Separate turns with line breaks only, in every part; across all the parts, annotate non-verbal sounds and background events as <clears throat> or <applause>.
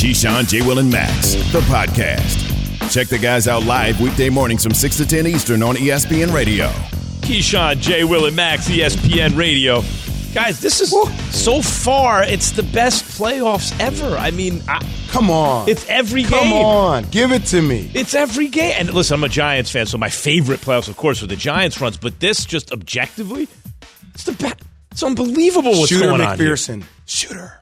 Keyshawn, J. Will, and Max, the podcast. Check the guys out live weekday mornings from 6 to 10 Eastern on ESPN Radio.
Keyshawn, J. Will, and Max, ESPN Radio. Guys, this is so far, it's the best playoffs ever. I mean, I,
Come on.
it's every
Come
game.
Come on. Give it to me.
It's every game. And listen, I'm a Giants fan, so my favorite playoffs, of course, are the Giants runs. But this, just objectively, it's the best. It's unbelievable what's
Shooter
going on. here.
McPherson. Shooter.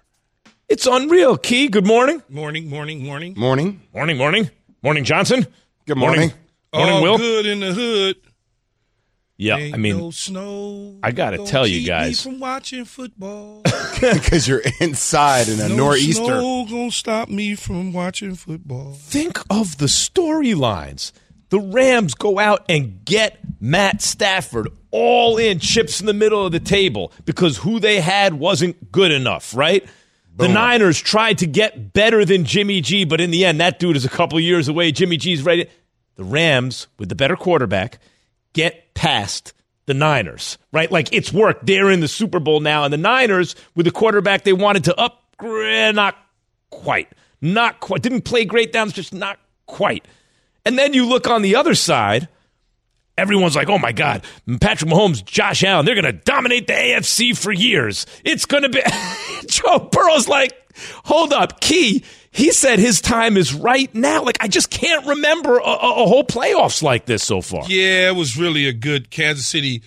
It's unreal. Key, good morning.
Morning, morning, morning.
Morning.
Morning, morning. Morning, Johnson.
Good morning.
Morning,
All
Will.
good in the hood.
Yeah,
Ain't
I mean,
no snow.
I gotta
Don't
tell you
keep
guys.
me from watching football. <laughs>
Because you're inside in a
no
nor'easter.
snow gonna stop me from watching football.
think of the storylines. The Rams go out and get Matt Stafford all in chips in the middle of the table because who they had wasn't good enough, right? The Niners tried to get better than Jimmy G, but in the end, that dude is a couple years away. Jimmy G's ready. The Rams, with the better quarterback, get past the Niners, right? Like it's worked. They're in the Super Bowl now, and the Niners, with the quarterback they wanted to upgrade, eh, not quite, not quite. Didn't play great down, just not quite. And then you look on the other side. Everyone's like, oh my God, Patrick Mahomes, Josh Allen, they're going to dominate the AFC for years. It's going to be. <laughs> Joe Burrow's like, hold up, Key. He said his time is right now. Like, I just can't remember a, a, a whole playoffs like this so far.
Yeah, it was really a good Kansas City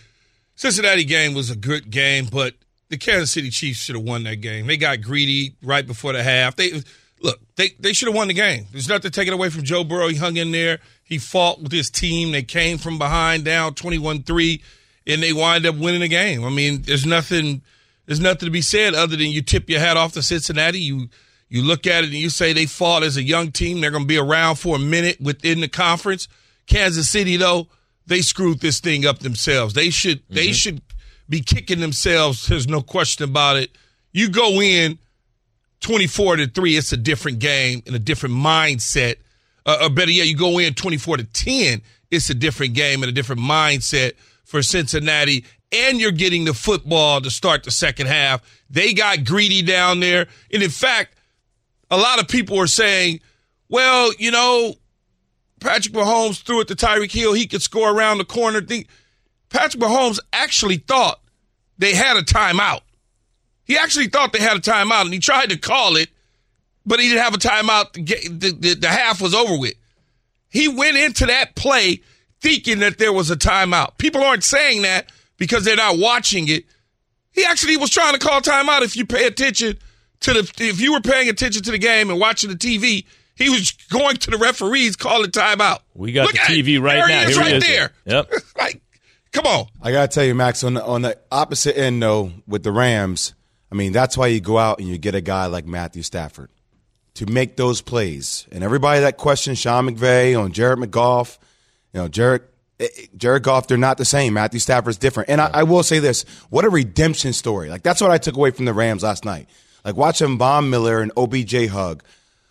Cincinnati game was a good game, but the Kansas City Chiefs should have won that game. They got greedy right before the half. They look, they they should have won the game. There's nothing taken away from Joe Burrow. He hung in there. He fought with his team. They came from behind down 21-3 and they wind up winning the game. I mean, there's nothing there's nothing to be said other than you tip your hat off to Cincinnati. You you look at it and you say they fought as a young team. They're going to be around for a minute within the conference. Kansas City, though, they screwed this thing up themselves. They should they mm-hmm. should be kicking themselves. There's no question about it. You go in 24 to three, it's a different game and a different mindset. Uh, or better yet, you go in 24 to 10, it's a different game and a different mindset for Cincinnati. And you're getting the football to start the second half. They got greedy down there. And in fact, a lot of people are saying, well, you know, Patrick Mahomes threw it to Tyreek Hill. He could score around the corner. Patrick Mahomes actually thought they had a timeout. He actually thought they had a timeout, and he tried to call it, but he didn't have a timeout. The, the, the, the half was over with. He went into that play thinking that there was a timeout. People aren't saying that because they're not watching it. He actually was trying to call timeout. If you pay attention to the, if you were paying attention to the game and watching the TV, he was going to the referees calling timeout.
We got
Look
the
at it.
TV right
there
now.
He is
Here he
right
is.
there.
Yep. <laughs>
like, come on.
I got to tell you, Max, on the, on the opposite end, though, with the Rams, I mean, that's why you go out and you get a guy like Matthew Stafford to make those plays. And everybody that questions Sean McVay on Jared McGoff, you know, Jared. eh, eh, Jared Goff, they're not the same. Matthew Stafford's different. And I, I will say this what a redemption story. Like, that's what I took away from the Rams last night. Like, watching Von Miller and OBJ hug.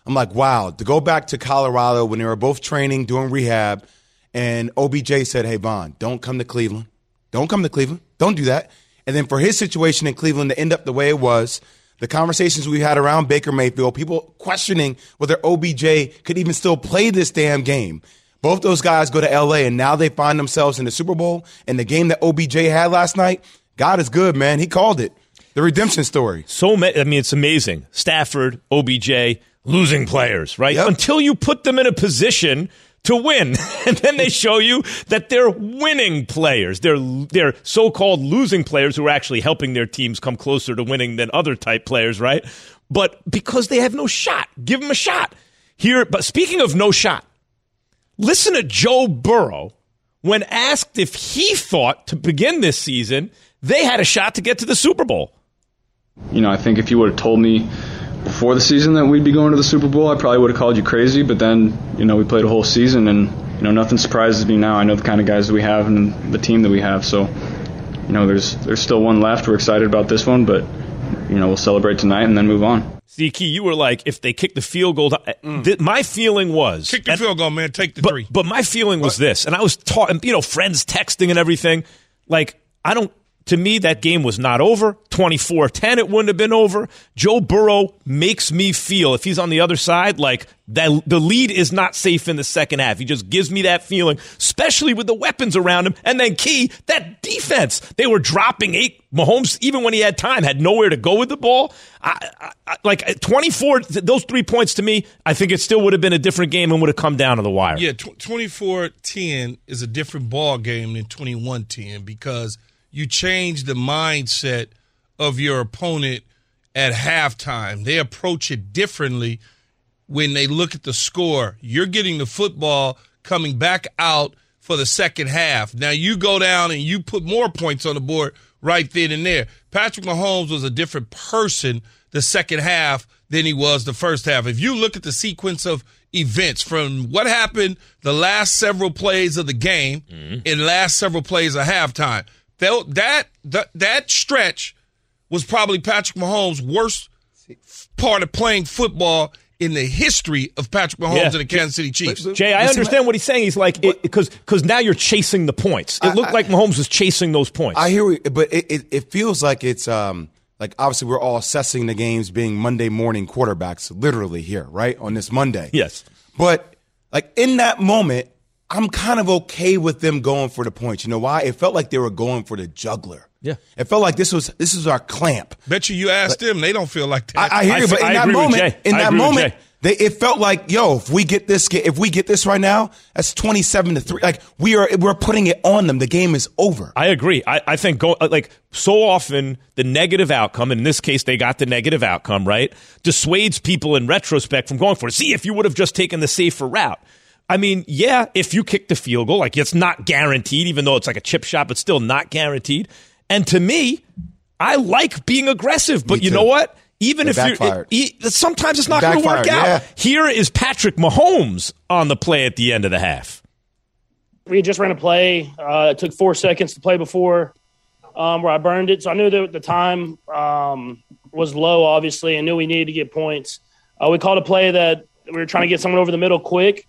I'm like, wow, to go back to Colorado when they were both training, doing rehab, and OBJ said, hey, Von, don't come to Cleveland. Don't come to Cleveland. Don't do that. And then for his situation in Cleveland to end up the way it was, the conversations we had around Baker Mayfield, people questioning whether OBJ could even still play this damn game. Both those guys go to LA and now they find themselves in the Super Bowl. And the game that OBJ had last night, God is good, man. He called it. The redemption story.
so ma- I mean, it's amazing. Stafford, OBJ, losing players, right?
Yep.
Until you put them in a position to win, <laughs> and then they show you that they're winning players. They're they're so-called losing players who are actually helping their teams come closer to winning than other type players, right? But because they have no shot, give them a shot. Here, but speaking of no shot, listen to Joe Burrow when asked if he thought to begin this season they had a shot to get to the Super Bowl.
You know, I think if you would have told me before the season that we'd be going to the Super Bowl, I probably would have called you crazy. But then, you know, we played a whole season, and you know, nothing surprises me now. I know the kind of guys that we have and the team that we have. So, you know, there's there's still one left. We're excited about this one, but you know, we'll celebrate tonight and then move on.
Zeke, you were like, if they kick the field goal, mm. th- my feeling was
Kick the
and-
field goal, man. Take the
but,
three.
But my feeling was this, and I was taught, you know, friends texting and everything. Like, I don't. To me, that game was not over. 24 10, it wouldn't have been over. Joe Burrow makes me feel, if he's on the other side, like that the lead is not safe in the second half. He just gives me that feeling, especially with the weapons around him. And then, key, that defense. They were dropping eight. Mahomes, even when he had time, had nowhere to go with the ball. I, I, like uh, 24, those three points to me, I think it still would have been a different game and would have come down to the wire.
Yeah, 24 10 is a different ball game than 21 10 because you change the mindset of your opponent at halftime. They approach it differently when they look at the score. You're getting the football coming back out for the second half. Now you go down and you put more points on the board right then and there. Patrick Mahomes was a different person the second half than he was the first half. If you look at the sequence of events from what happened the last several plays of the game mm-hmm. and last several plays of halftime, that that that stretch was probably Patrick Mahomes' worst part of playing football in the history of Patrick Mahomes yeah. and the Kansas City Chiefs.
But, but, Jay, I understand what he's saying. He's like because because now you're chasing the points. It I, looked I, like Mahomes was chasing those points.
I hear, you, but it, it, it feels like it's um like obviously we're all assessing the games being Monday morning quarterbacks, literally here, right on this Monday.
Yes,
but like in that moment, I'm kind of okay with them going for the points. You know why? It felt like they were going for the juggler.
Yeah,
it felt like this was this is our clamp.
Bet you you asked them, they don't feel like that.
I, I hear you, but in that moment, in that moment, they, it felt like, yo, if we get this, if we get this right now, that's twenty-seven to three. Like we are, we're putting it on them. The game is over.
I agree. I, I think go like so often the negative outcome, and in this case they got the negative outcome right, dissuades people in retrospect from going for it. See, if you would have just taken the safer route. I mean, yeah, if you kick the field goal, like it's not guaranteed, even though it's like a chip shot, but still not guaranteed. And to me, I like being aggressive, but you know what? Even it if backfired. you're, it, it, sometimes it's not going to work out. Yeah. Here is Patrick Mahomes on the play at the end of the half.
We just ran a play. Uh, it took four seconds to play before um, where I burned it. So I knew that the time um, was low, obviously, and knew we needed to get points. Uh, we called a play that we were trying to get someone over the middle quick.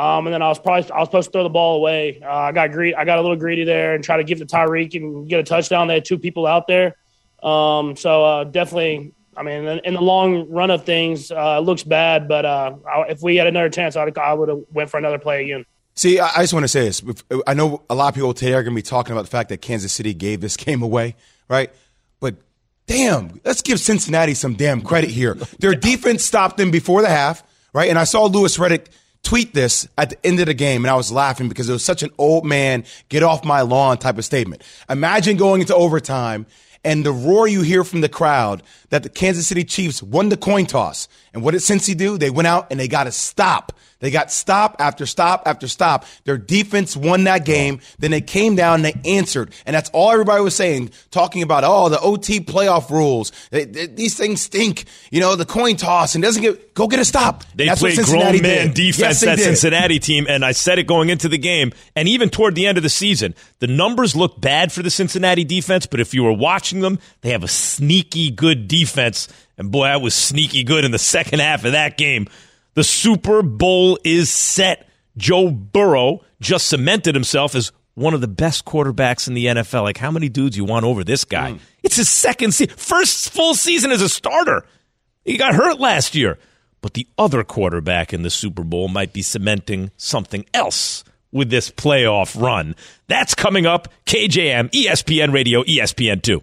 Um, and then I was probably I was supposed to throw the ball away. Uh, I got greedy. I got a little greedy there and try to give to Tyreek and get a touchdown. They had two people out there, um, so uh, definitely. I mean, in the long run of things, uh, it looks bad. But uh, if we had another chance, I'd, I would have went for another play again.
See, I just want to say this. I know a lot of people today are going to be talking about the fact that Kansas City gave this game away, right? But damn, let's give Cincinnati some damn credit here. Their <laughs> defense stopped them before the half, right? And I saw Louis Riddick tweet this at the end of the game, and I was laughing because it was such an old man, get off my lawn type of statement. Imagine going into overtime and the roar you hear from the crowd that the Kansas City Chiefs won the coin toss. And what did Cincy do? They went out and they got a stop they got stop after stop after stop. Their defense won that game. Then they came down and they answered. And that's all everybody was saying, talking about, oh, the OT playoff rules. They, they, these things stink. You know, the coin toss and doesn't get, go get a stop.
They that's played grown man did. defense, yes, that did. Cincinnati team. And I said it going into the game. And even toward the end of the season, the numbers look bad for the Cincinnati defense. But if you were watching them, they have a sneaky good defense. And boy, I was sneaky good in the second half of that game. The Super Bowl is set. Joe Burrow just cemented himself as one of the best quarterbacks in the NFL. Like, how many dudes you want over this guy? Mm. It's his second season, first full season as a starter. He got hurt last year. But the other quarterback in the Super Bowl might be cementing something else with this playoff run. That's coming up. KJM, ESPN Radio, ESPN2.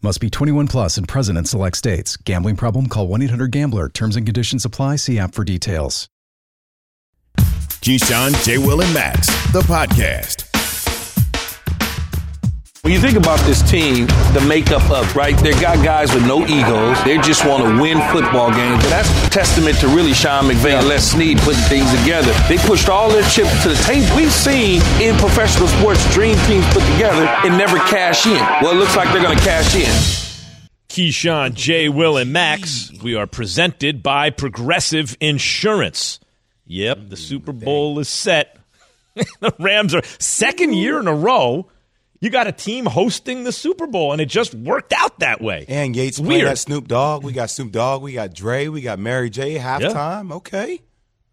Must be 21 plus and present in select states. Gambling problem? Call 1 800 GAMBLER. Terms and conditions apply. See app for details.
Keyshawn, J. Will, and Max, the podcast.
When you think about this team, the makeup of, right, they got guys with no egos. They just want to win football games. And that's testament to really Sean McVay and Les Snead putting things together. They pushed all their chips to the table. We've seen in professional sports dream teams put together and never cash in. Well, it looks like they're going to cash in.
Keyshawn, Jay, Will, and Max. We are presented by Progressive Insurance. Yep, the Super Bowl is set. <laughs> the Rams are second year in a row. You got a team hosting the Super Bowl, and it just worked out that way.
And Yates
weird.
that Snoop Dogg. We got Snoop Dogg. We got Dre. We got Mary J. Halftime. Okay.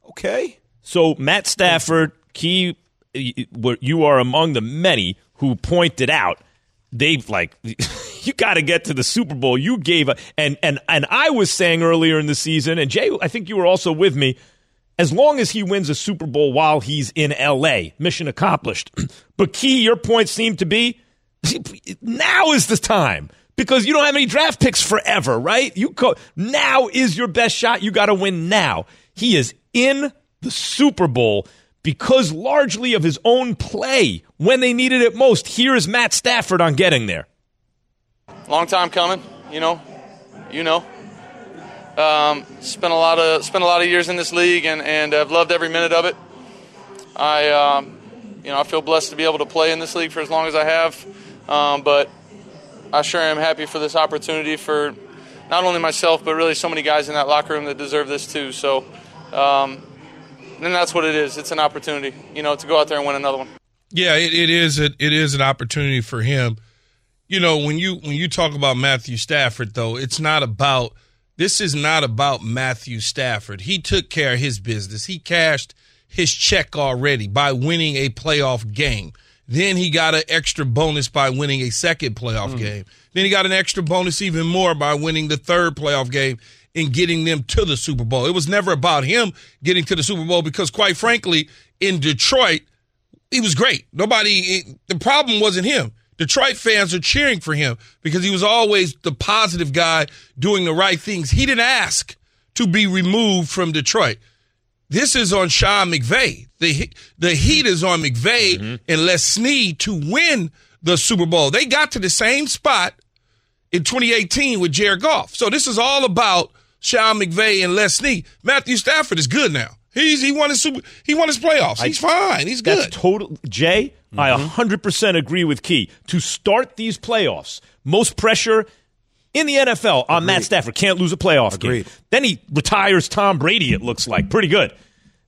Okay.
So Matt Stafford, key, you you are among the many who pointed out they've like <laughs> you got to get to the Super Bowl. You gave a, and and and I was saying earlier in the season, and Jay, I think you were also with me. As long as he wins a Super Bowl while he's in L.A., mission accomplished. <clears throat> but key, your point seemed to be now is the time because you don't have any draft picks forever, right? You co- now is your best shot. You got to win now. He is in the Super Bowl because largely of his own play when they needed it most. Here is Matt Stafford on getting there.
long time coming. You know, you know. Um, spent a lot of spent a lot of years in this league, and and I've loved every minute of it. I, um, you know, I feel blessed to be able to play in this league for as long as I have. Um, but I sure am happy for this opportunity for not only myself, but really so many guys in that locker room that deserve this too. So, um, and that's what it is. It's an opportunity, you know, to go out there and win another one.
Yeah, it, it is. A, it is an opportunity for him. You know, when you when you talk about Matthew Stafford, though, it's not about. This is not about Matthew Stafford. He took care of his business. He cashed his check already by winning a playoff game. Then he got an extra bonus by winning a second playoff hmm. game. Then he got an extra bonus even more by winning the third playoff game and getting them to the Super Bowl. It was never about him getting to the Super Bowl because, quite frankly, in Detroit, he was great. Nobody, the problem wasn't him. Detroit fans are cheering for him because he was always the positive guy doing the right things. He didn't ask to be removed from Detroit. This is on Sean McVay. The the heat is on McVay mm-hmm. and Les Snead to win the Super Bowl. They got to the same spot in 2018 with Jared Goff. So this is all about Sean McVay and Les Snead. Matthew Stafford is good now. He's he won his super he won his playoffs. He's fine. He's good.
That's total. Jay, I mm-hmm. 100% agree with Key. To start these playoffs, most pressure in the NFL on Matt Stafford. Can't lose a playoff
Agreed.
game. Then he retires Tom Brady, it looks like. Pretty good.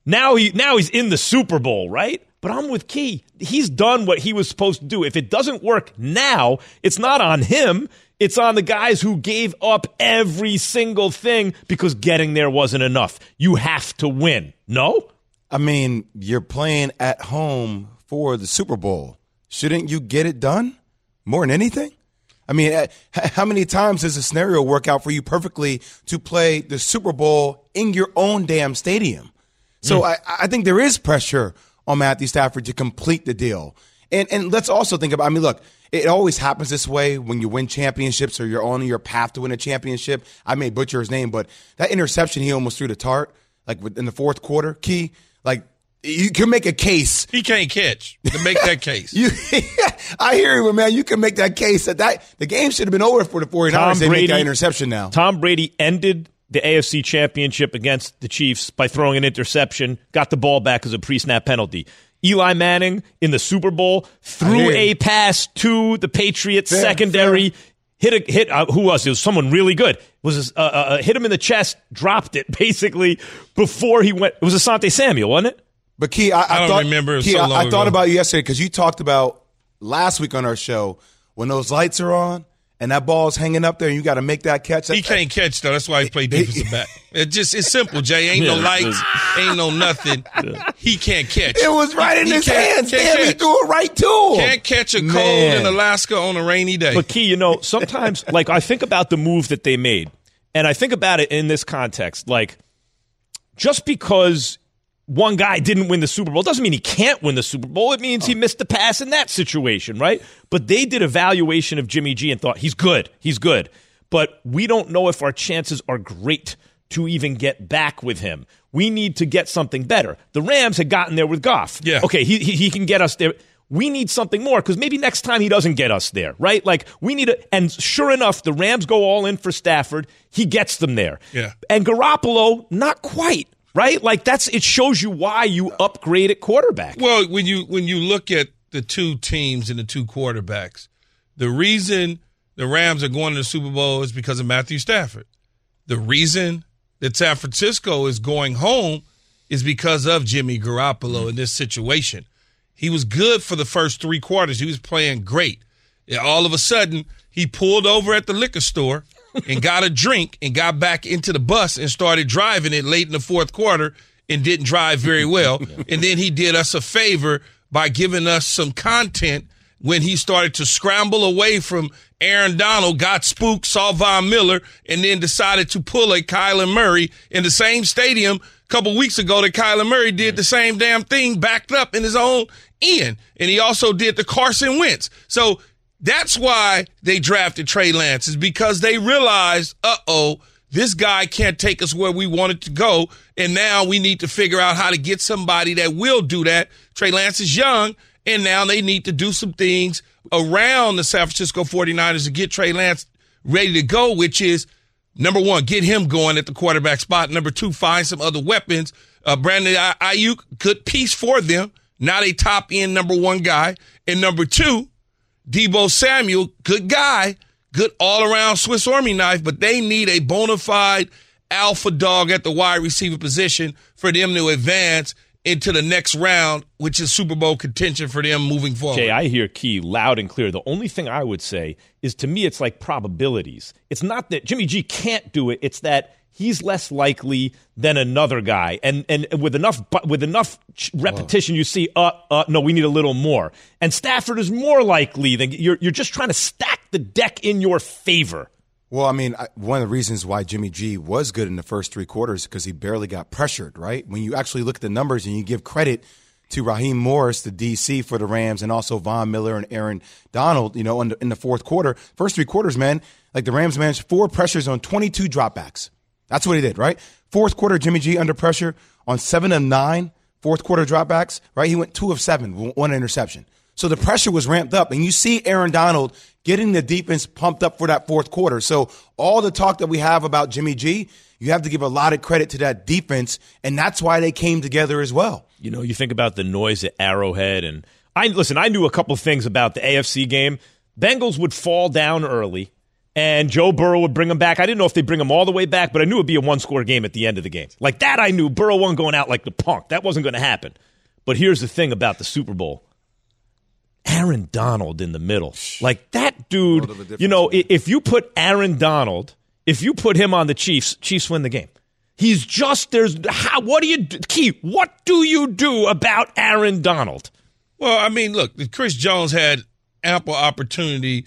Now he now he's in the Super Bowl, right? But I'm with Key. He's done what he was supposed to do. If it doesn't work now, it's not on him. It's on the guys who gave up every single thing because getting there wasn't enough. You have to win. No?
I mean, you're playing at home for the Super Bowl. Shouldn't you get it done more than anything? I mean, eh, how many times does a scenario work out for you perfectly to play the Super Bowl in your own damn stadium? So I, I think there is pressure on Matthew Stafford to complete the deal. And and let's also think about. I mean, look, it always happens this way when you win championships or you're on your path to win a championship. I may butcher his name, but that interception he almost threw to Tartt, like in the fourth quarter, key, like you can make a case.
He can't catch to make that case. <laughs>
You, I hear you, man. You can make that case that, that the game should have been over for the 49ers.
Tom
they make that interception now.
Tom Brady ended the AFC championship against the Chiefs by throwing an interception, got the ball back as a pre snap penalty. Eli Manning in the Super Bowl threw
hear
a pass to the Patriots
Fair,
secondary. Hit a hit. Uh, who was it? it? Was someone really good? Was uh, uh, hit him in the chest, dropped it <laughs> basically before he went. It was Asante Samuel, wasn't it?
But Key, I, I,
I don't
thought,
remember.
Key,
so
I,
long
I thought
ago.
about you yesterday because you talked about last week on our show when those lights are on and that ball's hanging up there, and you got to make that catch.
He can't catch though. That's why he played defensive <laughs> back. It just it's simple, Jay. Ain't no
Yeah.
lights, ain't no nothing. He can't catch.
It was right in
he
his
can't-
hands.
can't
Damn, he threw it right to him.
Can't catch a cold
Man.
in Alaska on a rainy day.
But Key, you know, sometimes <laughs> like I think about the move that they made, and I think about it in this context. Like, just because one guy didn't win the Super Bowl doesn't mean he can't win the Super Bowl. It means he oh. missed the pass in that situation, right? But they did evaluation of Jimmy G and thought he's good, he's good. But we don't know if our chances are great to even get back with him. We need to get something better. The Rams had gotten there with Goff.
Yeah.
Okay, he, he, he can get us there. We need something more because maybe next time he doesn't get us there, right? Like we need a, and sure enough, the Rams go all in for Stafford. He gets them there.
Yeah.
And Garoppolo, not quite, right? Like that's it shows you why you upgrade at quarterback.
Well, when you when you look at the two teams and the two quarterbacks, the reason the Rams are going to the Super Bowl is because of Matthew Stafford. The reason that San Francisco is going home is because of Jimmy Garoppolo in this situation. He was good for the first three quarters. He was playing great. And all of a sudden, he pulled over at the liquor store and got a drink and got back into the bus and started driving it late in the fourth quarter and didn't drive very well. <laughs> And then he did us a favor by giving us some content when he started to scramble away from Aaron Donald, got spooked, saw Von Miller, and then decided to pull a Kyler Murray in the same stadium a couple weeks ago that Kyler Murray did the same damn thing backed up in his own end. And he also did the Carson Wentz. So that's why they drafted Trey Lance is because they realized, uh oh, this guy can't take us where we wanted to go. And now we need to figure out how to get somebody that will do that. Trey Lance is young, and now they need to do some things around the San Francisco 49ers to get Trey Lance ready to go, which is number one, get him going at the quarterback spot. Number two, find some other weapons. Uh, Brandon Aiyuk, good piece for them, not a top end number one guy. And number two, Deebo Samuel, good guy, good all around Swiss Army knife, but they need a bona fide alpha dog at the wide receiver position for them to advance into the next round, which is Super Bowl contention for them moving forward.
Jay, I hear Key loud and clear. The only thing I would say is to me, it's like probabilities. It's not that Jimmy G can't do it, it's that he's less likely than another guy. And and with enough with enough repetition, you see, uh, uh, no, we need a little more. And Stafford is more likely than you're, you're just trying to stack the deck in your favor.
Well, I mean, I, one of the reasons why Jimmy G was good in the first three quarters because he barely got pressured, right? When you actually look at the numbers and you give credit to Raheem Morris, the DC for the Rams, and also Von Miller and Aaron Donald, you know, in the, in the fourth quarter, first three quarters, man, like the Rams managed four pressures on 22 dropbacks. That's what he did, right? Fourth quarter, Jimmy G under pressure on seven of nine fourth quarter dropbacks, right? He went two of seven, one interception. So the pressure was ramped up, and you see Aaron Donald getting the defense pumped up for that fourth quarter. So all the talk that we have about Jimmy G, you have to give a lot of credit to that defense, and that's why they came together as well.
You know, you think about the noise at Arrowhead, and I listen. I knew a couple things about the AFC game. Bengals would fall down early, and Joe Burrow would bring them back. I didn't know if they'd bring them all the way back, but I knew it'd be a one-score game at the end of the game. Like that, I knew Burrow wasn't going out like the punk. That wasn't going to happen. But here's the thing about the Super Bowl. Aaron Donald in the middle. Like that dude, you know, i- if you put Aaron Donald, if you put him on the Chiefs, Chiefs win the game. He's just there's how what do you do, Key, what do you do about Aaron Donald?
Well, I mean, look, Chris Jones had ample opportunity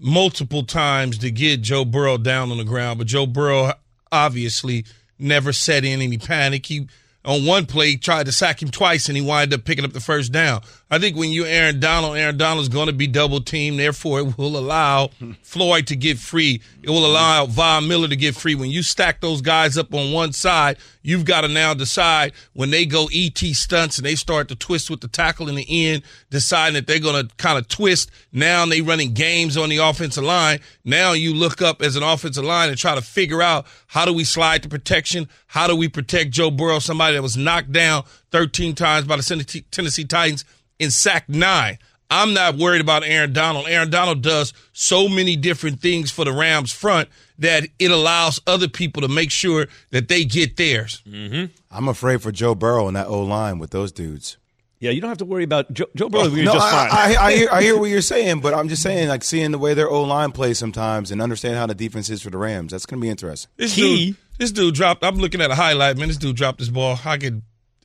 multiple times to get Joe Burrow down on the ground, but Joe Burrow obviously never set in any panic. He on one play tried to sack him twice and he wound up picking up the first down. I think when you Aaron Donald, Aaron Donald is going to be double teamed. Therefore, it will allow <laughs> Floyd to get free. It will allow Von Miller to get free. When you stack those guys up on one side, you've got to now decide when they go ET stunts and they start to twist with the tackle in the end, deciding that they're going to kind of twist. Now they running games on the offensive line. Now you look up as an offensive line and try to figure out how do we slide to protection? How do we protect Joe Burrow, somebody that was knocked down 13 times by the Tennessee- Tennessee Titans in sack nine? I'm not worried about Aaron Donald. Aaron Donald does so many different things for the Rams front that it allows other people to make sure that they get theirs. Mm-hmm.
I'm afraid for Joe Burrow and that O line with those dudes.
Yeah, you don't have to worry about Joe, Joe Burrow.
Oh, no,
just
I,
fine.
I, I, hear, I hear what <laughs> you're saying, but I'm just saying, like seeing the way their O line plays sometimes and understand how the defense is for the Rams. That's going to be interesting.
This
Key.
dude, this dude dropped. I'm looking at a highlight. Man, this dude dropped this ball. I could.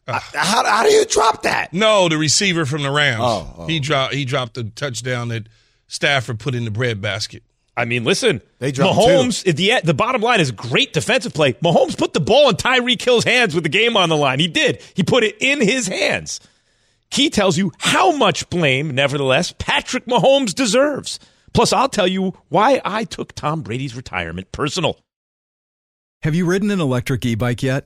Uh, how, how do you drop that?
No, the receiver from the Rams.
Oh, oh.
He dropped. He dropped the touchdown that Stafford put in the bread basket.
I mean, listen,
They dropped
Mahomes. The the bottom line is great defensive play. Mahomes put the ball in Tyreek Hill's hands with the game on the line. He did. He put it in his hands. Key tells you how much blame, nevertheless, Patrick Mahomes deserves. Plus, I'll tell you why I took Tom Brady's retirement personal.
Have you ridden an electric e bike yet?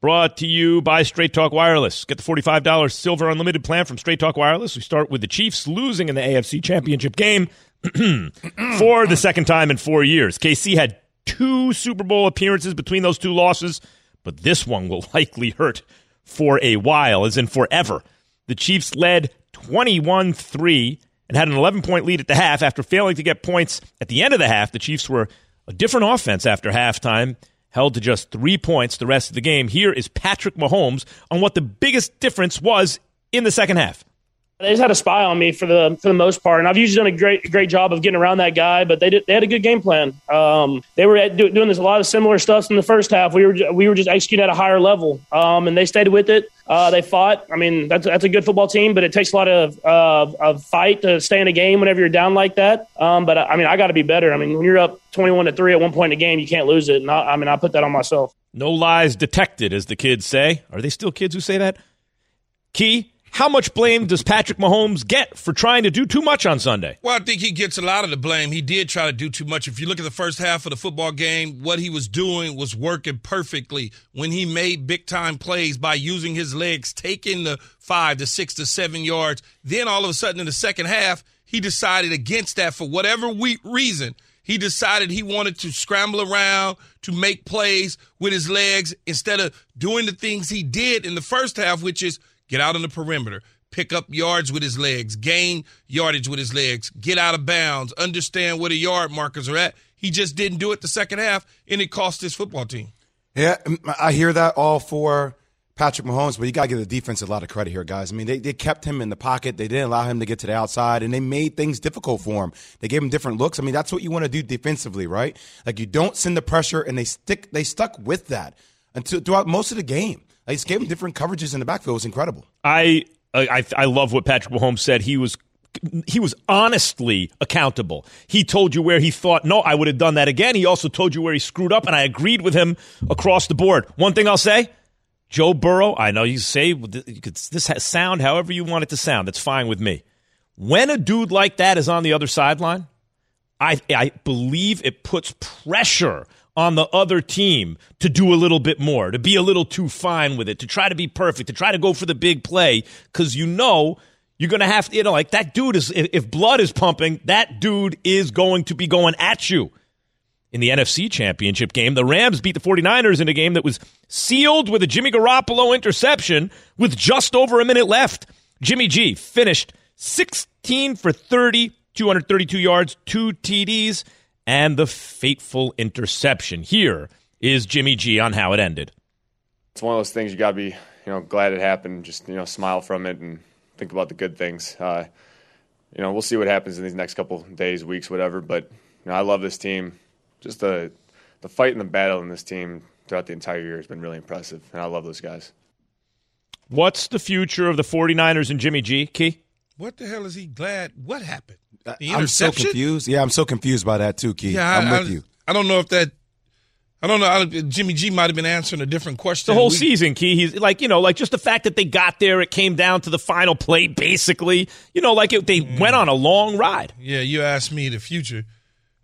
Brought to you by Straight Talk Wireless. Get the $45 silver unlimited plan from Straight Talk Wireless. We start with the Chiefs losing in the AFC Championship game <clears throat> for the second time in four years. KC had two Super Bowl appearances between those two losses, but this one will <laughs> likely hurt for a while, as in forever. The Chiefs led 21 3 and had an 11 point lead at the half after failing to get points at the end of the half. The Chiefs were a different offense after halftime, held to just three points the rest of the game. Here is Patrick Mahomes on what the biggest difference was in the second half.
They just had a spy on me for the for the most part, and I've usually done a great great job of getting around that guy. But they did, they had a good game plan. Um, they were do, doing this a lot of similar stuff in the first half. We were we were just executing at a higher level, um, and they stayed with it. Uh, they fought. I mean, that's that's a good football team, but it takes a lot of of fight to stay in a game whenever you're down like that. Um, but I mean, I got to be better. I mean, when you're up twenty one to three at one point in a game, you can't lose it. And I, I mean, I put that on myself.
No lies detected, as the kids say. Are they still kids who say that? Key, how much blame does Patrick Mahomes get for trying to do too much on Sunday?
Well, I think he gets a lot of the blame. He did try to do too much. If you look at the first half of the football game, what he was doing was working perfectly when he made big time plays by using his legs, taking the five to six to seven yards. Then all of a sudden in the second half, he decided against that for whatever we- reason. He decided he wanted to scramble around to make plays with his legs instead of doing the things he did in the first half, which is get out on the perimeter, pick up yards with his legs, gain yardage with his legs, get out of bounds, understand where the yard markers are at. He just didn't do it the second half, and it cost his football team.
Yeah, I hear that all for Patrick Mahomes, but you got to give the defense a lot of credit here, guys. I mean, they, they kept him in the pocket. They didn't allow him to get to the outside, and they made things difficult for him. They gave him different looks. I mean, that's what you want to do defensively, right? Like you don't send the pressure, and they stick. They stuck with that until throughout most of the game. They just gave him different coverages in the backfield. It was incredible.
I I I love what Patrick Mahomes said. He was he was honestly accountable. He told you where he thought, no, I would have done that again. He also told you where he screwed up, and I agreed with him across the board. One thing I'll say. Joe Burrow, I know you say you could, this has sound however you want it to sound. That's fine with me. When a dude like that is on the other sideline, I, I believe it puts pressure on the other team to do a little bit more, to be a little too fine with it, to try to be perfect, to try to go for the big play, because you know you're going to have to, you know, like that dude is, if, blood is pumping, that dude is going to be going at you. In the NFC Championship game, the Rams beat the 49ers in a game that was sealed with a Jimmy Garoppolo interception with just over a minute left. Jimmy G finished 16 for 30, 232 yards, two TDs, and the fateful interception. Here is Jimmy G on how it ended.
It's one of those things you got to be you know, glad it happened. Just you know, smile from it and think about the good things. Uh, you know, we'll see what happens in these next couple days, weeks, whatever. But you know, I love this team. Just the the fight and the battle in this team throughout the entire year has been really impressive, and I love those guys.
What's the future of the 49ers and Jimmy G, Key?
What the hell is he glad? What happened? The
I'm so confused. Yeah, I'm so confused by that too, Keith.
Yeah,
I'm with
I-
you.
I don't know if that. I don't know. I, Jimmy G might have been answering a different question.
The whole
We-
season, Key. He's like, you know, like just the fact that they got there, it came down to the final play, basically. You know, like it, they
Mm.
went on a long ride.
Yeah, you asked me the future.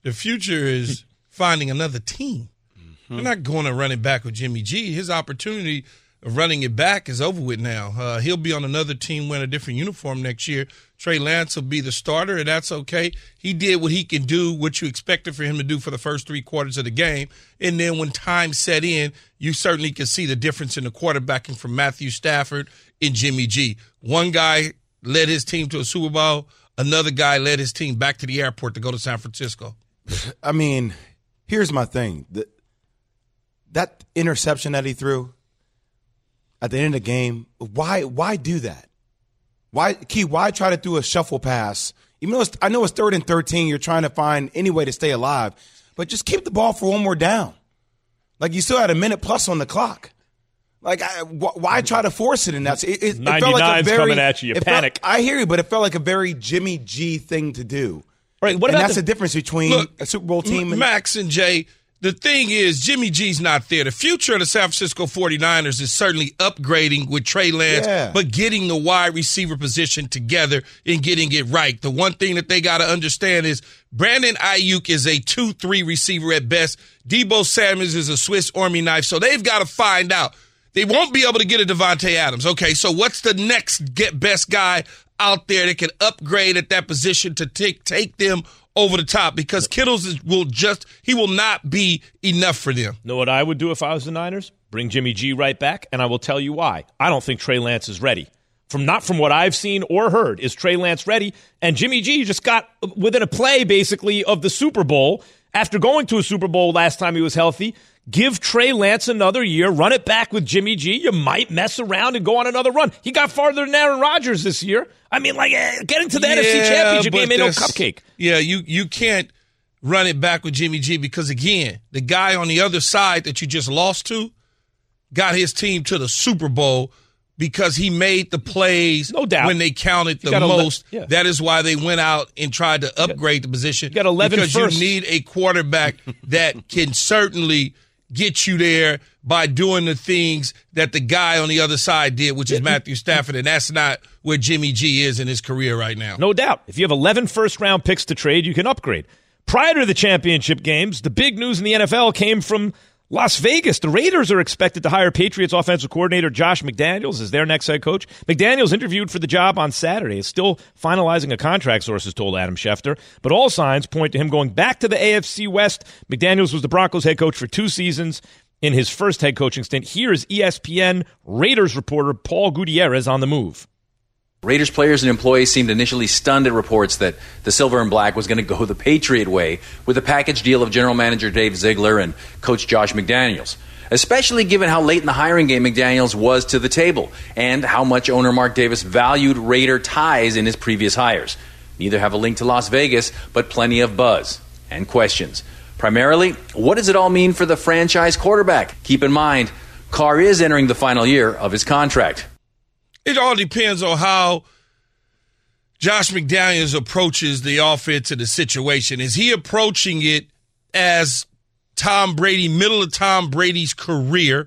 The future is <laughs> finding another team.
Mm-hmm.
They're not going to run it back with Jimmy G. His opportunity of running it back is over with now. Uh, he'll be on another team wearing a different uniform next year. Trey Lance will be the starter, and that's okay. He did what he can do, what you expected for him to do for the first three quarters of the game. And then when time set in, you certainly can see the difference in the quarterbacking from Matthew Stafford and Jimmy G. One guy led his team to a Super Bowl. Another guy led his team back to the airport to go to San Francisco.
I mean, here's my thing. The, that interception that he threw at the end of the game, why why do that? Why Key, why try to do a shuffle pass? Even though it's, I know it's third and 13, you're trying to find any way to stay alive, but just keep the ball for one more down. Like you still had a minute plus on the clock. Like, I, wh- why try to force it in that? It, it, it felt like a very,
coming at you. You
it felt-
panic.
I hear you, but it felt like a very Jimmy G thing to do.
Right. What
and
about
that's
the-
the difference between
Look,
a Super Bowl team
M-
and
Max and Jay, the thing is, Jimmy G's not there. The future of the San Francisco 49ers is certainly upgrading with Trey Lance,
Yeah.
but getting the wide receiver position together and getting it right. The one thing that they got to understand is Brandon Aiyuk is a 2 3 receiver at best. Deebo Samuels is a Swiss Army knife. So they've got to find out. They won't be able to get a Davante Adams. Okay, so what's the next get best guy out there that can upgrade at that position to take take them over the top? Because Kittles is, will just he will not be enough for them.
Know what I would do if I was the Niners? Bring Jimmy G right back, and I will tell you why. I don't think Trey Lance is ready. From not from what I've seen or heard, is Trey Lance ready? And Jimmy G just got within a play basically of the Super Bowl after going to a Super Bowl last time he was healthy. Give Trey Lance another year, run it back with Jimmy G. You might mess around and go on another run. He got farther than Aaron Rodgers this year. I mean, like eh, getting to the NFC Championship game ain't no cupcake.
Yeah, you you can't run it back with Jimmy G because again, the guy on the other side that you just lost to got his team to the Super Bowl because he made the plays
No doubt.
when they counted the
got ele-
most.
yeah.
That is why they went out and tried to upgrade the position.
got 11
because
firsts.
you need a quarterback that can certainly get you there by doing the things that the guy on the other side did, which is Matthew Stafford, and that's not where Jimmy G is in his career right now.
No doubt. If you have 11 first round picks to trade, you can upgrade. Prior to the championship games, the big news in the NFL came from Las Vegas. The Raiders are expected to hire Patriots offensive coordinator Josh McDaniels as their next head coach. McDaniels interviewed for the job on Saturday. Is still finalizing a contract, sources told Adam Schefter. But all signs point to him going back to the AFC West. McDaniels was the Broncos head coach for two seasons. In his first head coaching stint, here is ESPN Raiders reporter Paul Gutierrez on the move.
Raiders players and employees seemed initially stunned at reports that the Silver and Black was going to go the Patriot way with a package deal of general manager Dave Ziegler and coach Josh McDaniels. Especially given how late in the hiring game McDaniels was to the table and how much owner Mark Davis valued Raider ties in his previous hires. Neither have a link to Las Vegas, but plenty of buzz and questions. Primarily, what does it all mean for the franchise quarterback? Keep in mind, Carr is entering the final year of his contract.
It all depends on how Josh McDaniels approaches the offense and the situation. Is he approaching it as Tom Brady, middle of Tom Brady's career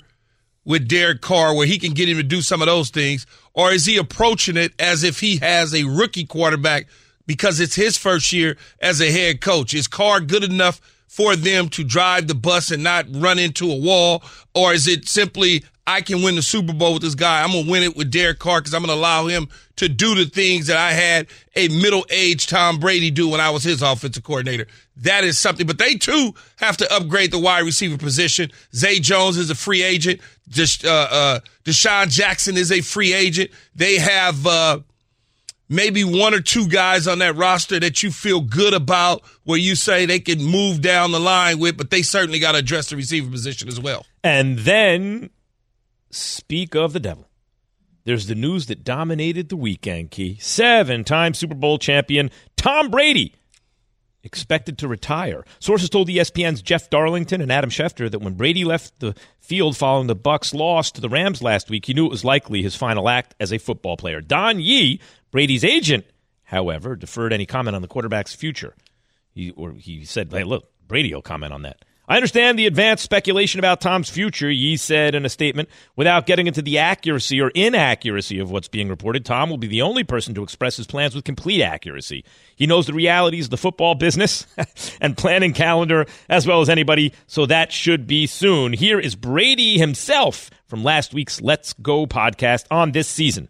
with Derek Carr, where he can get him to do some of those things? Or is he approaching it as if he has a rookie quarterback because it's his first year as a head coach? Is Carr good enough for them to drive the bus and not run into a wall? Or is it simply, I can win the Super Bowl with this guy. I'm going to win it with Derek Carr because I'm going to allow him to do the things that I had a middle aged Tom Brady do when I was his offensive coordinator. That is something. But they too have to upgrade the wide receiver position. Zay Jones is a free agent. Just, uh, uh, DeSean Jackson is a free agent. They have, uh, maybe one or two guys on that roster that you feel good about where you say they can move down the line with, but they certainly got to address the receiver position as well.
And then speak of the devil. there's the news that dominated the weekend, Key. Seven time Super Bowl champion Tom Brady expected to retire. Sources told ESPN's Jeff Darlington and Adam Schefter that when Brady left the field following the Bucs loss to the Rams last week, he knew it was likely his final act as a football player. Don Yee, Brady's agent, however, deferred any comment on the quarterback's future. He or he said, "Hey, look, Brady will comment on that." I understand the advanced speculation about Tom's future, Yee said in a statement. Without getting into the accuracy or inaccuracy of what's being reported, Tom will be the only person to express his plans with complete accuracy. He knows the realities of the football business <laughs> and planning calendar as well as anybody, so that should be soon. Here is Brady himself from last week's Let's Go podcast on this season.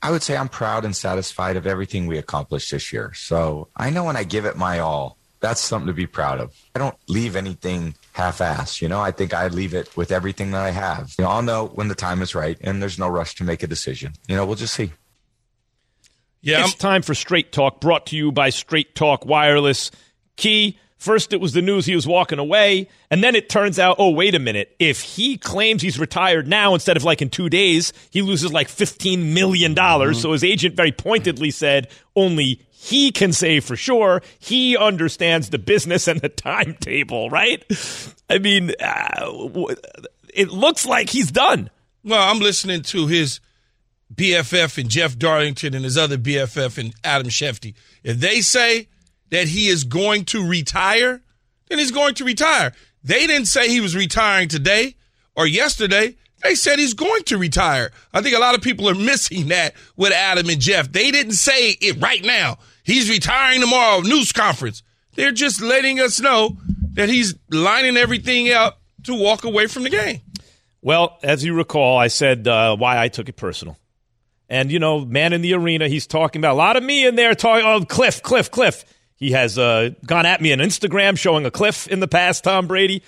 I would say I'm proud and satisfied of everything we accomplished this year. So I know when I give it my all, that's something to be proud of. I don't leave anything half-assed. You know, I think I leave it with everything that I have. You know, I'll know when the time is right, and there's no rush to make a decision. You know, we'll just see.
Yeah, it's time for Straight Talk, brought to you by Straight Talk Wireless. Key. First, it was the news he was walking away, and then it turns out, oh, wait a minute. If he claims he's retired now instead of like in two days, he loses like $15 million. Mm-hmm. So his agent very pointedly said only he can say for sure he understands the business and the timetable, right? I mean, uh, it looks like he's done.
Well, I'm listening to his BFF and Jeff Darlington and his other BFF and Adam Schefter. If they say that he is going to retire, then he's going to retire. They didn't say he was retiring today or yesterday. They said he's going to retire. I think a lot of people are <laughs> missing that with Adam and Jeff. They didn't say it right now. He's retiring tomorrow, news conference. They're just letting us know that he's lining everything up to walk away from the game.
Well, as you recall, I said uh, why I took it personal. And, you know, man in the arena, he's talking about a lot of me in there talking, oh, Cliff, Cliff, Cliff. He has uh, gone at me on Instagram showing a Cliff in the past, Tom Brady.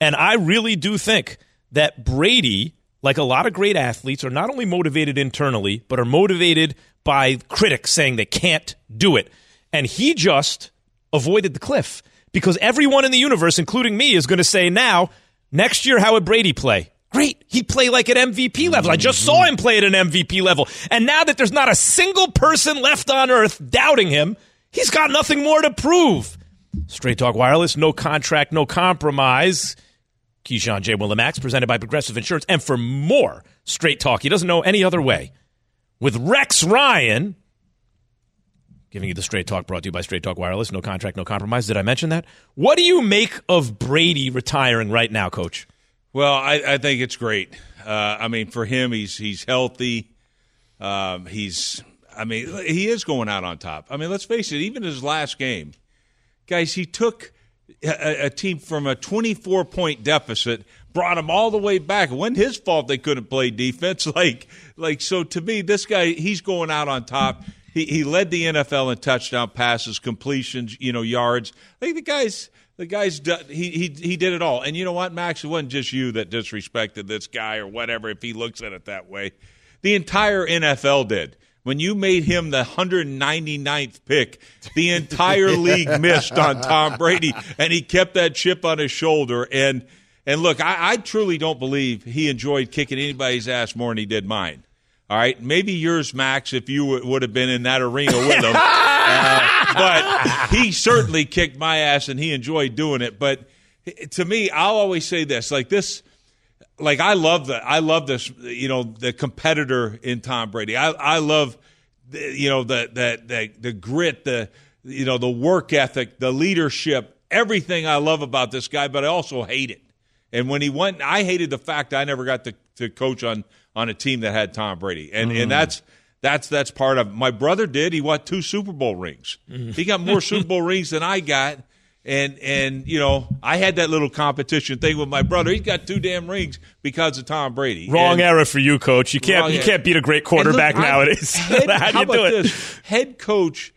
And I really do think that Brady, like a lot of great athletes, are not only motivated internally, but are motivated by critics saying they can't do it. And he just avoided the cliff because everyone in the universe, including me, is going to say now, next year, how would Brady play? Great. He'd play like at MVP level. I just saw him play at an MVP level. And now that there's not a single person left on earth doubting him, he's got nothing more to prove. Straight Talk Wireless, no contract, no compromise. Keyshawn J. Willimax, presented by Progressive Insurance. And for more Straight Talk, he doesn't know any other way with Rex Ryan. Giving you the straight talk brought to you by Straight Talk Wireless. No contract, no compromise. Did I mention that? What do you make of Brady retiring right now, Coach?
Well, I, I think it's great. Uh, I mean, for him, he's he's healthy. Um, he's, I mean, he is going out on top. I mean, let's face it. Even his last game, guys, he took a, a team from a 24 point deficit brought him all the way back. It wasn't his fault they couldn't play defense. <laughs> Like, like so to me, this guy he's going out on top. He he led the NFL in touchdown passes, completions, you know, yards. I think the guys. The guy's he he he did it all, and you know what, Max? It wasn't just you that disrespected this guy or whatever. If he looks at it that way, the entire NFL did when you made him the 199th pick, the entire <laughs> league missed on Tom Brady, and he kept that chip on his shoulder. And and look, I, I truly don't believe he enjoyed kicking anybody's ass more than he did mine. All right, maybe yours, Max, if you w- would have been in that arena with him. <laughs> uh, but he certainly kicked my ass, and he enjoyed doing it. But to me, I'll always say this: like this, like I love the, I love this, you know, the competitor in Tom Brady. I, I love, you know, the, the, the, the grit, the, you know, the work ethic, the leadership, everything I love about this guy. But I also hate it. And when he went, I hated the fact I never got to, to coach on on a team that had Tom Brady, and mm. and that's that's that's part of. My brother did. He won two Super Bowl rings. Mm. He got more Super Bowl rings than I got. And and you know I had that little competition thing with my brother. He's got two damn rings because of Tom Brady.
Wrong
and,
era for you, coach. You can't you can't beat a great quarterback look, nowadays. <laughs>
Head,
how do
you
do it?
This? Head coach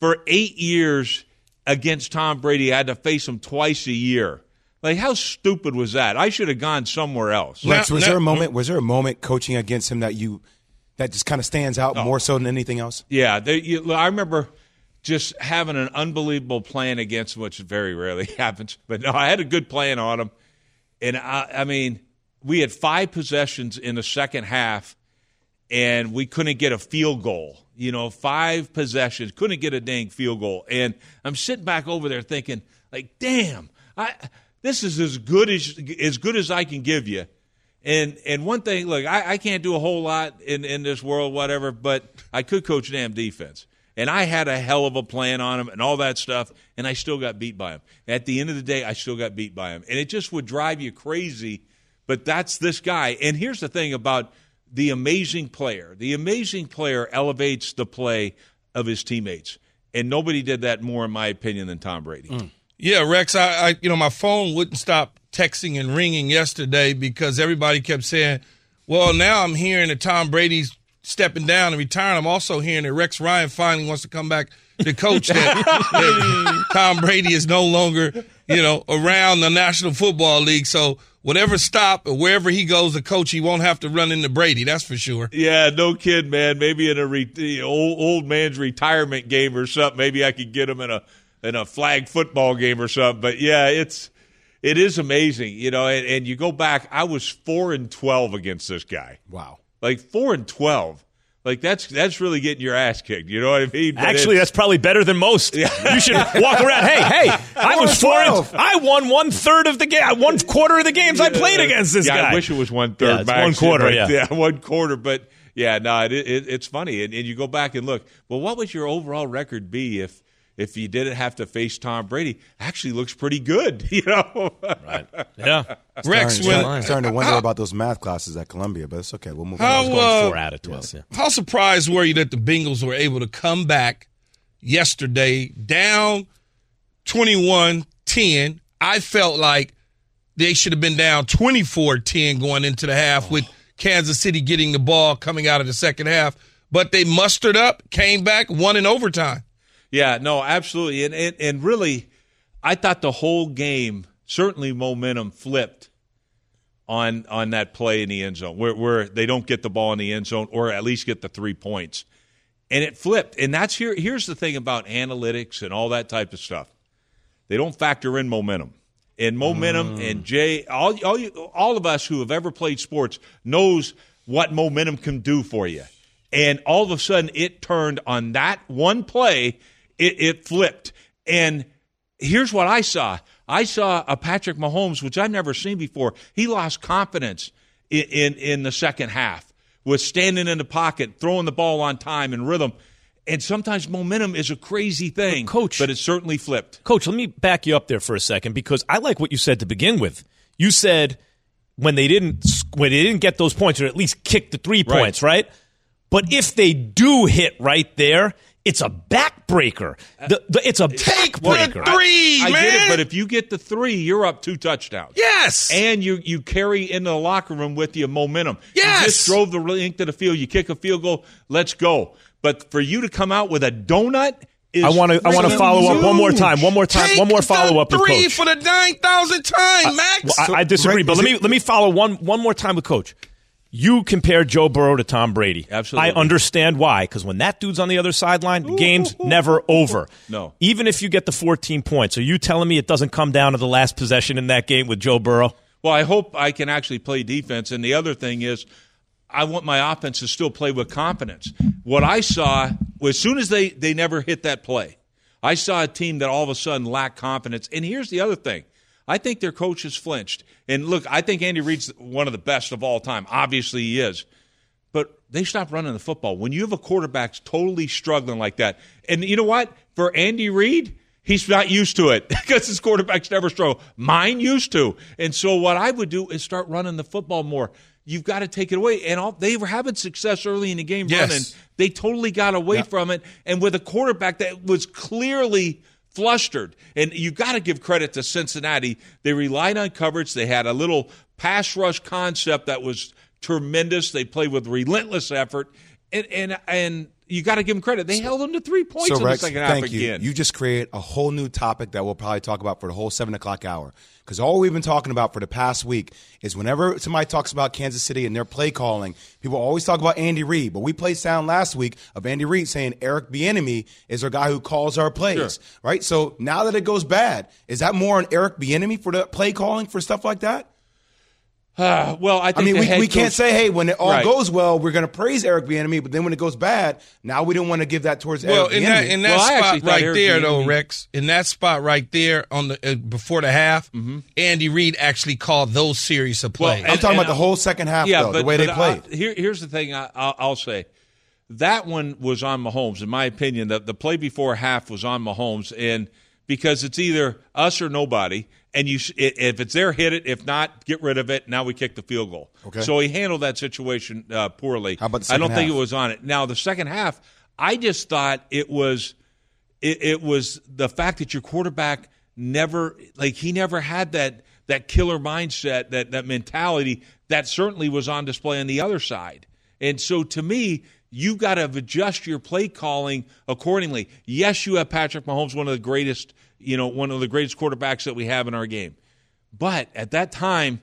for eight years against Tom Brady. I had to face him twice a year. Like how stupid was that? I should have gone somewhere else.
Rex, was there a moment? Was there a moment coaching against him that you that just kind of stands out oh. more so than anything else?
Yeah, they, you, I remember just having an unbelievable plan against him, which very rarely <laughs> happens. But no, I had a good plan on him, and I, I mean, we had five possessions in the second half, and we couldn't get a field goal. You know, five possessions, couldn't get a dang field goal. And I'm sitting back over there thinking, like, damn, I this is as good as as good as I can give you. And and one thing, look, I, I can't do a whole lot in, in this world, whatever, but I could coach damn defense. And I had a hell of a plan on him and all that stuff, and I still got beat by him. At the end of the day, I still got beat by him. And it just would drive you crazy. But that's this guy. And here's the thing about the amazing player the amazing player elevates the play of his teammates. And nobody did that more, in my opinion, than Tom Brady. Mm.
Yeah, Rex, I, I you know my phone wouldn't stop texting and ringing yesterday because everybody kept saying, "Well, now I'm hearing that Tom Brady's stepping down and retiring." I'm also hearing that Rex Ryan finally wants to come back to coach. that, <laughs> that Tom Brady is no longer, you know, around the National Football League. So whatever stop or wherever he goes to coach, he won't have to run into Brady. That's for sure.
Yeah, no kid, man. Maybe in a re- old old man's retirement game or something. Maybe I could get him in a in a flag football game or something. But yeah, it's it is amazing, you know. And, and you go back, I was four and twelve against this guy.
Wow,
like four and twelve. Like that's that's really getting your ass kicked. You know what I mean? But
Actually, that's probably better than most. You should walk around. Hey, hey! <laughs> I was four. And,
12.
I won one third of the game. Uh, one quarter of the games I played against this
yeah,
guy.
I wish it was one third.
Yeah,
it's
one quarter.
but-
yeah. <laughs>
one quarter. But yeah, no, it, it, it's funny, and, and you go back and look. Well, what would your overall record be if if you didn't have to face Tom Brady? Actually, looks pretty good. <laughs> You know, right?
Yeah,
Rex,
starting,
when-
starting- starting to wonder
how-
about those math classes at Columbia, but it's okay. We'll move
How,
on.
uh,
four out of twelve. Yeah.
How surprised were you that the Bengals were able to come back yesterday down 21 10? I felt like they should have been down 24 10 going into the half with Kansas City getting the ball coming out of the second half. But they mustered up, came back, won in overtime.
Yeah, no, absolutely, and, and and really, I thought the whole game certainly momentum flipped on on that play in the end zone where where they don't get the ball in the end zone or at least get the three points, and it flipped. And that's here. Here's the thing about analytics and all that type of stuff. They don't factor in momentum. And momentum mm. and Jay, all all you, all of us who have ever played sports knows what momentum can do for you. And all of a sudden, it turned on that one play. It, it flipped. And here's what I saw. I saw a Patrick Mahomes, which I've never seen before. He lost confidence in, in, in the second half with standing in the pocket, throwing the ball on time and rhythm. And sometimes momentum is a crazy thing,
Coach.
but it certainly flipped.
Coach, let me back you up there for a second because I like what you said to begin with. You said when they didn't when they didn't get those points or at least kick the three
Right.
points, right? But if they do hit right there, it's a backbreaker. The, the, it's a backbreaker.
Three,
I
man.
get it, but if you get the three, you're up two touchdowns.
Yes.
And you you carry into the locker room with you momentum.
Yes.
You just drove the length of the field. You kick a field goal. Let's go. But for you to come out with a donut
I want to I want to
freaking
follow up one more time. One more time.
Take
one more follow up
the
with
three
coach.
for the 9,000th time, Max.
Well, I, I disagree,
Greg,
but let me
it-
let me follow one one more time with Coach. You compare Joe Burrow to Tom Brady.
Absolutely.
I understand why, because when that dude's on the other sideline, the game's <laughs> never over.
No.
Even if you get the 14 points, are you telling me it doesn't come down to the last possession in that game with Joe Burrow?
Well, I hope I can actually play defense. And the other thing is, I want my offense to still play with confidence. What I saw, as soon as they, they never hit that play, I saw a team that all of a sudden lacked confidence. And here's the other thing I think their coaches flinched. And look, I think Andy Reid's one of the best of all time. Obviously, he is. But they stopped running the football. When you have a quarterback totally struggling like that, and you know what? For Andy Reid, he's not used to it <laughs> because his quarterbacks never struggle. Mine used to. And so what I would do is start running the football more. You've got to take it away. And all, they were having success early in the game
Yes.
running. They totally got away from it. And with a quarterback that was clearly flustered. And you got to give credit to Cincinnati. They relied on coverage. They had a little pass rush concept that was tremendous. They played with relentless effort. And and and you got to give them credit. They held them to three points
So
in
Rex,
the second half
you.
again.
You just create a whole new topic that we'll probably talk about for the whole seven o'clock hour. Because all we've been talking about for the past week is whenever somebody talks about Kansas City and their play calling, people always talk about Andy Reid. But we played sound last week of Andy Reid saying Eric Bieniemy is our guy who calls our plays, right? So now that it goes bad, is that more on Eric Bieniemy for the play calling for stuff like that?
Uh, <sighs> well, I,
I mean,
the
we,
head
we can't say, hey, when it all
Right.
goes well, we're going to praise Eric Bieniemy, but then when it goes bad, now we don't want to give that towards
Well,
Eric
in that
Bieniemy.
in that spot right there, though, Rex, in that spot right there on the uh, before the half, Andy Reid actually called those series of plays.
I'm talking about the whole second half, though, the way they
but
played.
I- here, here's the thing I, I'll, I'll say. That one was on Mahomes, in my opinion. The, the play before half was on Mahomes, and because it's either us or nobody, and you if it's there, hit it. If not, get rid of it. Now we kick the field goal.
Okay.
So he handled that situation uh, poorly.
How about the
I don't
second
think it was on it. Now the second half, I just thought it was it, it was the fact that your quarterback never like he never had that that killer mindset that that mentality that certainly was on display on the other side and so to me you've got to adjust your play calling accordingly yes you have patrick mahomes one of the greatest you know one of the greatest quarterbacks that we have in our game but at that time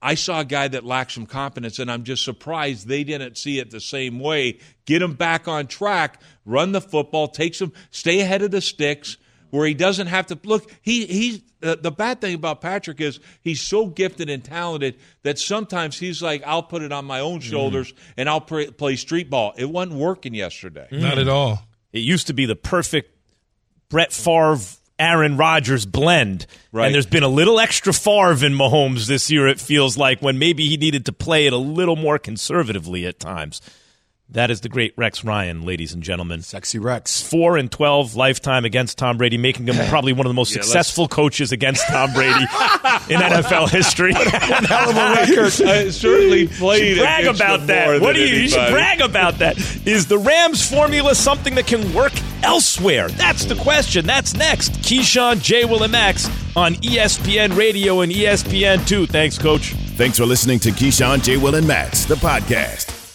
I saw a guy that lacked some confidence, and I'm just surprised they didn't see it the same way. Get him back on track, run the football, take some, stay ahead of the sticks, where he doesn't have to look. He he's uh, the bad thing about Patrick is he's so gifted and talented that sometimes he's like, I'll put it on my own shoulders and I'll play, play street ball. It wasn't working yesterday.
Not at all.
It used to be the perfect Brett Favre, Aaron Rodgers blend.
Right.
And there's been a little extra Favre in Mahomes this year, it feels like, when maybe he needed to play it a little more conservatively at times. That is the great Rex Ryan, ladies and gentlemen.
Sexy Rex.
Four and twelve lifetime against Tom Brady, making him <clears throat> probably one of the most
Yeah, let's-
successful coaches against Tom Brady <laughs> in NFL history. <laughs>
hell of a record.
I certainly played
brag about that.
more
What do you? You should brag about that. Is the Rams formula something that can work elsewhere? That's the question. That's next. Keyshawn, J. Will, and Max on ESPN Radio and E ESPN Two. Thanks, Coach.
Thanks for listening to Keyshawn, J. Will, and Max, the podcast.